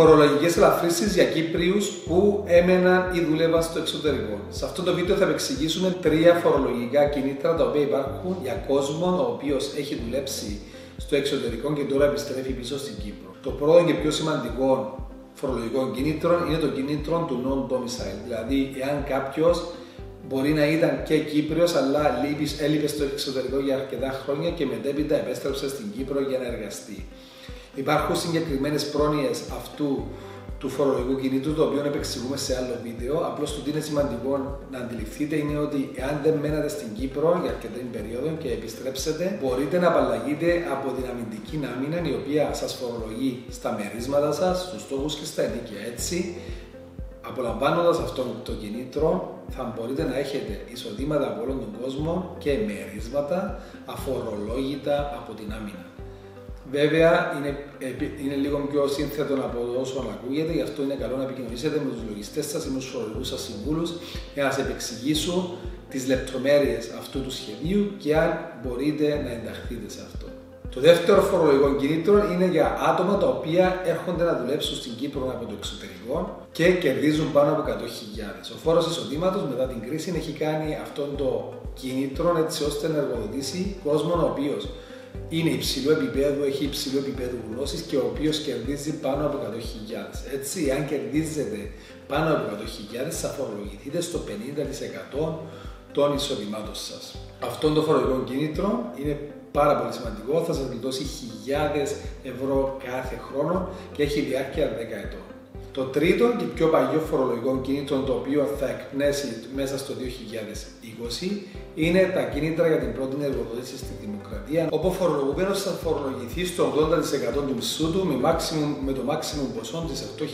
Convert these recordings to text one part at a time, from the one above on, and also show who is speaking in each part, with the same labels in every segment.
Speaker 1: Φορολογικές ελαφρύσεις για Κύπριους που έμεναν ή δούλευαν στο εξωτερικό. Σε αυτό το βίντεο θα επεξηγήσουμε τρία φορολογικά κινήτρα τα οποία υπάρχουν για κόσμο ο οποίος έχει δουλέψει στο εξωτερικό και τώρα επιστρέφει πίσω στην Κύπρο. Το πρώτο και πιο σημαντικό φορολογικό κινήτρο είναι το κινήτρο του non-domicile. Δηλαδή, εάν κάποιος μπορεί να ήταν και Κύπριος αλλά έλειπες στο εξωτερικό για αρκετά χρόνια και μετέπειτα επέστρεψε στην Κύπρο για να εργαστεί. Υπάρχουν συγκεκριμένες πρόνοιες αυτού του φορολογικού κινήτου, το οποίο επεξηγούμε σε άλλο βίντεο. Απλώς το τι είναι σημαντικό να αντιληφθείτε είναι ότι εάν δεν μένατε στην Κύπρο για αρκετή περίοδο και επιστρέψετε, μπορείτε να απαλλαγείτε από την αμυντική άμυνα η οποία σας φορολογεί στα μερίσματα σας, στους στόχους και στα ενίκια. Έτσι, απολαμβάνοντας αυτό το κινήτρο, θα μπορείτε να έχετε εισοδήματα από όλον τον κόσμο και μερίσματα αφορολόγητα από την άμυνα. Βέβαια είναι, είναι λίγο πιο σύνθετο από όσο ακούγεται, γι' αυτό είναι καλό να επικοινωνήσετε με τους λογιστές σας ή με τους φορολογικού σας συμβούλους για να σας επεξηγήσουν τις λεπτομέρειες αυτού του σχεδίου και αν μπορείτε να ενταχθείτε σε αυτό. Το δεύτερο φορολογικό κινήτρο είναι για άτομα τα οποία έρχονται να δουλέψουν στην Κύπρο από το εξωτερικό και κερδίζουν πάνω από 100.000. Ο φόρος εισοδήματος μετά την κρίση έχει κάνει αυτό το κίνητρο έτσι ώστε να εργοδοτήσει κόσμο ο οποίος είναι υψηλό επίπεδο, έχει υψηλό επίπεδο γνώση και ο οποίος κερδίζει πάνω από 100.000. Έτσι, αν κερδίζετε πάνω από 100.000, θα φορολογηθείτε στο 50% των εισοδημάτων σας. Αυτό το φορολογικό κίνητρο είναι πάρα πολύ σημαντικό, θα σας γλιτώσει χιλιάδες ευρώ κάθε χρόνο και έχει διάρκεια 10 ετών. Το τρίτο και πιο παλιό φορολογικό κίνητρο το οποίο θα εκπνέσει μέσα στο 2020 είναι τα κίνητρα για την πρώτη εργοδότηση στη δημοκρατία, όπου ο φορολογούμενος θα φορολογηθεί στο 80% του μισθού του με, maximum, με το maximum ποσό της 8.550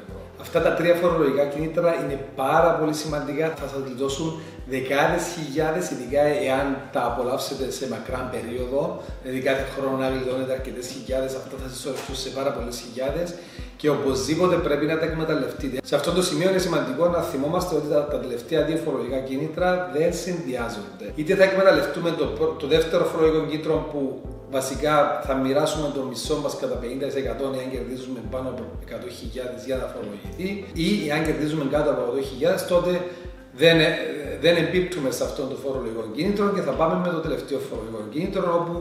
Speaker 1: ευρώ. Αυτά τα τρία φορολογικά κίνητρα είναι πάρα πολύ σημαντικά, θα σας δώσουν δεκάδες χιλιάδες, ειδικά εάν τα απολαύσετε σε μακρά περίοδο, δηλαδή κάθε χρόνο να γλιτώνετε αρκετές χιλιάδες, αυτά θα σας ορευτούν σε πάρα πολλές χιλιάδες. Και οπωσδήποτε πρέπει να τα εκμεταλλευτείτε. Σε αυτό το σημείο είναι σημαντικό να θυμόμαστε ότι τα, τα τελευταία δύο φορολογικά κίνητρα δεν συνδυάζονται. Είτε θα εκμεταλλευτούμε το, το δεύτερο φορολογικό κίνητρο που βασικά θα μοιράσουμε το μισό μας κατά 50% εάν κερδίζουμε πάνω από 100.000 για να φορολογηθεί, ή εάν κερδίζουμε κάτω από 100.000, τότε δεν, ε, δεν εμπίπτουμε σε αυτόν το φορολογικό κίνητρο και θα πάμε με το τελευταίο φορολογικό κίνητρο όπου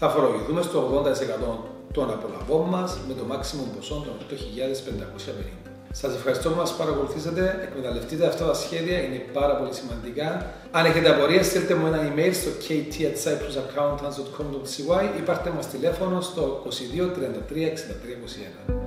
Speaker 1: θα φορολογηθούμε στο 80% των απολαβών μας με το maximum ποσό των 8.550. Σας ευχαριστώ που μας παρακολουθήσατε. Εκμεταλλευτείτε αυτά τα σχέδια, είναι πάρα πολύ σημαντικά. Αν έχετε απορίες, στείλτε μου ένα email στο kt.cyprusaccountants.com.cy ή πάρτε μας τηλέφωνο στο 22 33 63 21.